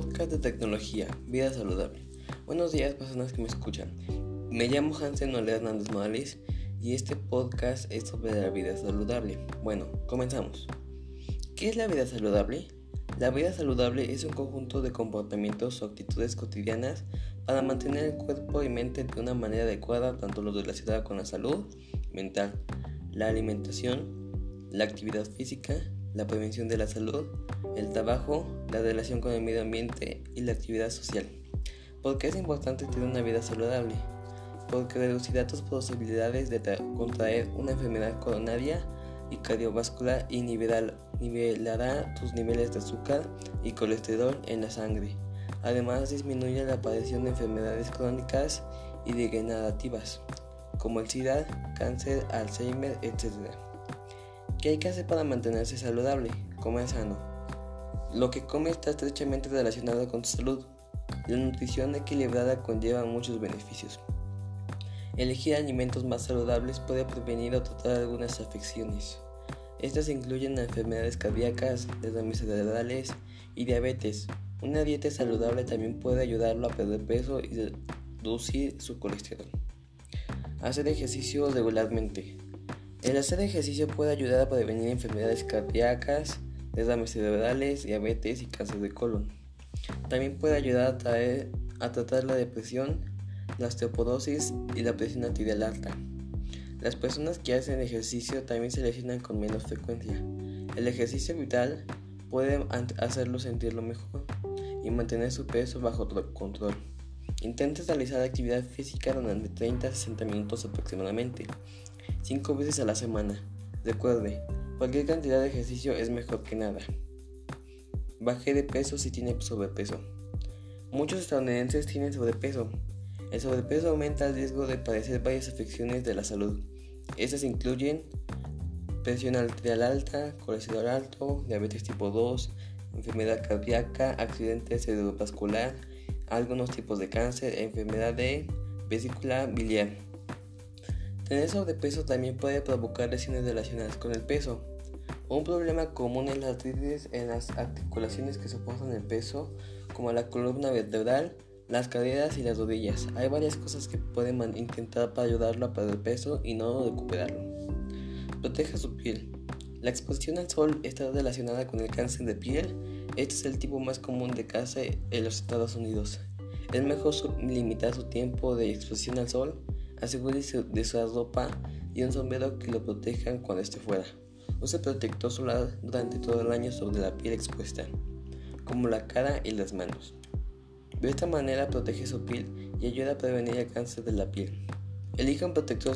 podcast de tecnología, vida saludable. Buenos días personas que me escuchan. Me llamo Hansen Noel Hernández Morales y este podcast es sobre la vida saludable. Bueno, comenzamos. ¿Qué es la vida saludable? La vida saludable es un conjunto de comportamientos o actitudes cotidianas para mantener el cuerpo y mente de una manera adecuada, tanto lo relacionado con la salud mental, la alimentación, la actividad física, la prevención de la salud, el trabajo, la relación con el medio ambiente y la actividad social. ¿Por qué es importante tener una vida saludable? Porque reducirá tus posibilidades de contraer una enfermedad coronaria y cardiovascular y nivelará tus niveles de azúcar y colesterol en la sangre. Además disminuye la aparición de enfermedades crónicas y degenerativas, como el SIDA, cáncer, Alzheimer, etc. ¿Qué hay que hacer para mantenerse saludable? Comer sano. Lo que come está estrechamente relacionado con tu salud. La nutrición equilibrada conlleva muchos beneficios. Elegir alimentos más saludables puede prevenir o tratar algunas afecciones. Estas incluyen enfermedades cardíacas, derrames cerebrales y diabetes. Una dieta saludable también puede ayudarlo a perder peso y reducir su colesterol. Hacer ejercicio regularmente. El hacer ejercicio puede ayudar a prevenir enfermedades cardíacas, derrames cerebrales, diabetes y cáncer de colon. También puede ayudar a, tratar la depresión, la osteoporosis y la presión arterial alta. Las personas que hacen ejercicio también se lesionan con menos frecuencia. El ejercicio vital puede hacerlo sentirlo mejor y mantener su peso bajo control. Intenta realizar actividad física durante 30 a 60 minutos aproximadamente. 5 veces a la semana. Recuerde, cualquier cantidad de ejercicio es mejor que nada. Baje de peso si tiene sobrepeso. Muchos estadounidenses tienen sobrepeso. El sobrepeso aumenta el riesgo de padecer varias afecciones de la salud. Estas incluyen presión arterial alta, colesterol alto, diabetes tipo 2, enfermedad cardíaca, accidente cerebrovascular, algunos tipos de cáncer, enfermedad de vesícula biliar. Tener sobrepeso también puede provocar lesiones relacionadas con el peso. Un problema común es la artritis en las articulaciones que soportan el peso, como la columna vertebral, las caderas y las rodillas. Hay varias cosas que pueden intentar para ayudarlo a perder peso y no recuperarlo. Proteja su piel. La exposición al sol está relacionada con el cáncer de piel. Este es el tipo más común de cáncer en los Estados Unidos. Es mejor limitar su tiempo de exposición al sol Asegúrese de usar ropa y un sombrero que lo protejan cuando esté fuera. Use protector solar durante todo el año sobre la piel expuesta, como la cara y las manos. De esta manera protege su piel y ayuda a prevenir el cáncer de la piel. Elija un protector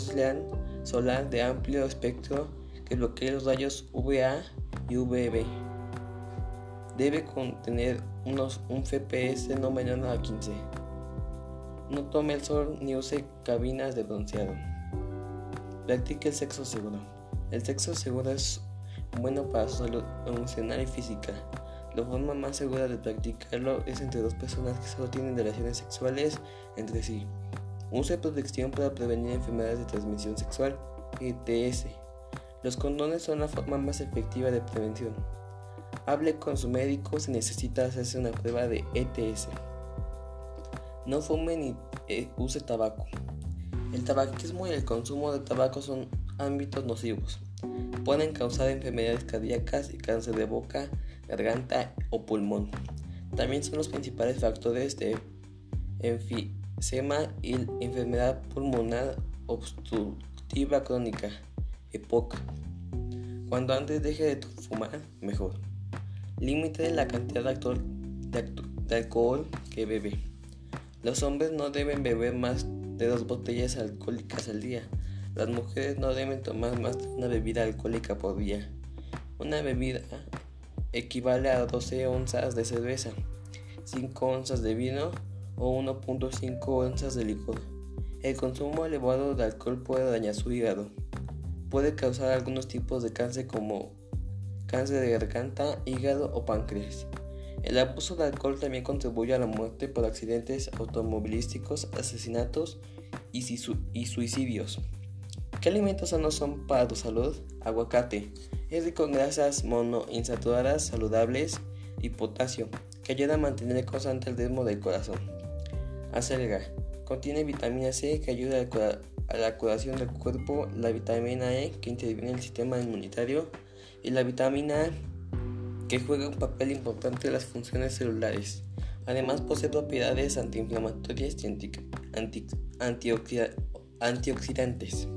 solar de amplio espectro que bloquee los rayos UVA y UVB. Debe contener unos, un FPS no menor a 15. No tome el sol ni use cabinas de bronceado. Practique el sexo seguro. El sexo seguro es bueno para su salud emocional y física. La forma más segura de practicarlo es entre dos personas que solo tienen relaciones sexuales entre sí. Use protección para prevenir enfermedades de transmisión sexual, ETS. Los condones son la forma más efectiva de prevención. Hable con su médico si necesita hacerse una prueba de ETS. No fume ni eh, use tabaco. El tabaquismo y el consumo de tabaco son ámbitos nocivos. Pueden causar enfermedades cardíacas y cáncer de boca, garganta o pulmón. También son los principales factores de enfisema y enfermedad pulmonar obstructiva crónica, EPOC. Cuando antes deje de fumar, mejor. Límite la cantidad de alcohol que bebe. Los hombres no deben beber más de dos botellas alcohólicas al día. Las mujeres no deben tomar más de una bebida alcohólica por día. Una bebida equivale a 12 onzas de cerveza, 5 onzas de vino o 1.5 onzas de licor. El consumo elevado de alcohol puede dañar su hígado. Puede causar algunos tipos de cáncer como cáncer de garganta, hígado o páncreas. El abuso de alcohol también contribuye a la muerte por accidentes automovilísticos, asesinatos y, suicidios. ¿Qué alimentos sanos son para tu salud? Aguacate. Es rico en grasas monoinsaturadas saludables y potasio. que ayuda a mantener constante el ritmo del corazón. Acelga, contiene vitamina C que ayuda a la curación del cuerpo, la vitamina E que interviene en el sistema inmunitario y la vitamina A que juega un papel importante en las funciones celulares. Además posee propiedades antiinflamatorias y antioxidantes.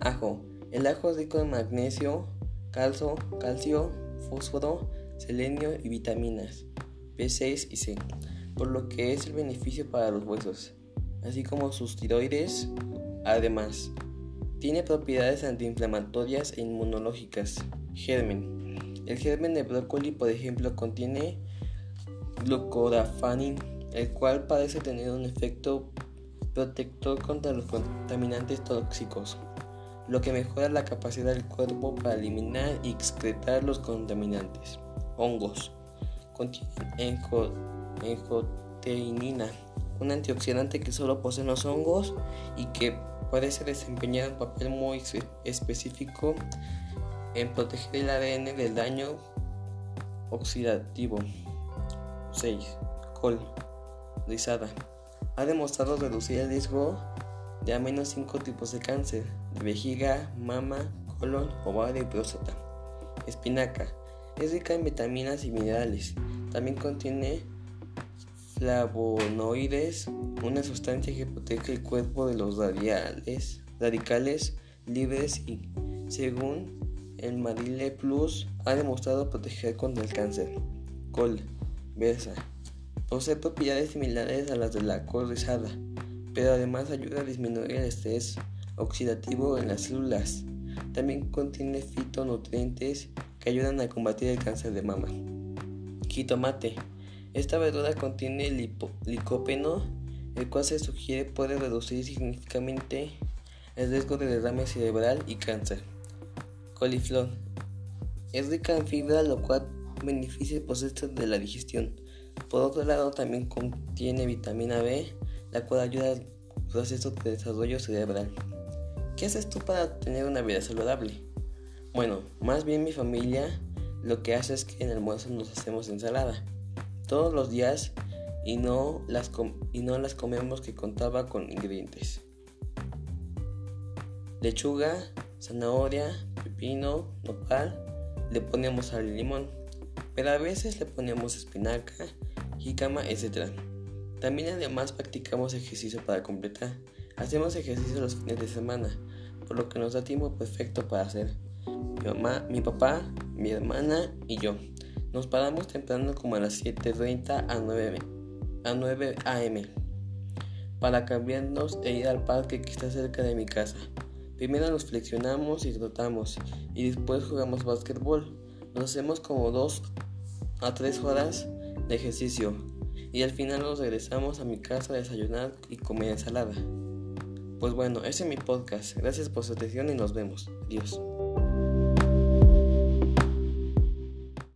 Ajo. El ajo es rico en magnesio, calcio, calcio, fósforo, selenio y vitaminas B6 y C, por lo que es el beneficio para los huesos, así como sus tiroides. Además, tiene propiedades antiinflamatorias e inmunológicas. Germen. El germen de brócoli, por ejemplo, contiene glucodafanin, el cual parece tener un efecto protector contra los contaminantes tóxicos lo que mejora la capacidad del cuerpo para eliminar y excretar los contaminantes. Hongos. Contienen enjoteinina, un antioxidante que solo poseen los hongos y que parece desempeñar un papel muy específico en proteger el ADN del daño oxidativo. 6. Col. Rizada. Ha demostrado reducir el riesgo de al menos 5 tipos de cáncer, de vejiga, mama, colon, ovario y próstata. Espinaca. Es rica en vitaminas y minerales. También contiene flavonoides, una sustancia que protege el cuerpo de los radicales, radicales libres y, según el Marile Plus, ha demostrado proteger contra el cáncer. Col, versa. Posee propiedades similares a las de la col rizada pero además ayuda a disminuir el estrés oxidativo en las células. También contiene fitonutrientes que ayudan a combatir el cáncer de mama. Jitomate. Esta verdura contiene licopeno, el cual se sugiere puede reducir significativamente el riesgo de derrame cerebral y cáncer. Coliflor. Es rica en fibra, lo cual beneficia el proceso de la digestión. Por otro lado, también contiene vitamina B, la cual ayuda al proceso de desarrollo cerebral. ¿Qué haces tú para tener una vida saludable? Bueno, más bien mi familia lo que hace es que en el almuerzo nos hacemos ensalada todos los días y no las, y no las comemos que contaba con ingredientes. Lechuga, zanahoria, pepino, nopal, le ponemos sal y limón, pero a veces le ponemos espinaca, jícama, etc. También además practicamos ejercicio para completar. Hacemos ejercicio los fines de semana, por lo que nos da tiempo perfecto para hacer. Mi mamá, mi papá, mi hermana y yo. Nos paramos temprano como a las 7.30 a 9, a 9 am para cambiarnos e ir al parque que está cerca de mi casa. Primero nos flexionamos y trotamos y después jugamos básquetbol. Nos hacemos como 2 a 3 horas de ejercicio y al final nos regresamos a mi casa a desayunar y comer ensalada. Pues bueno, ese es mi podcast. Gracias por su atención y nos vemos. Adiós.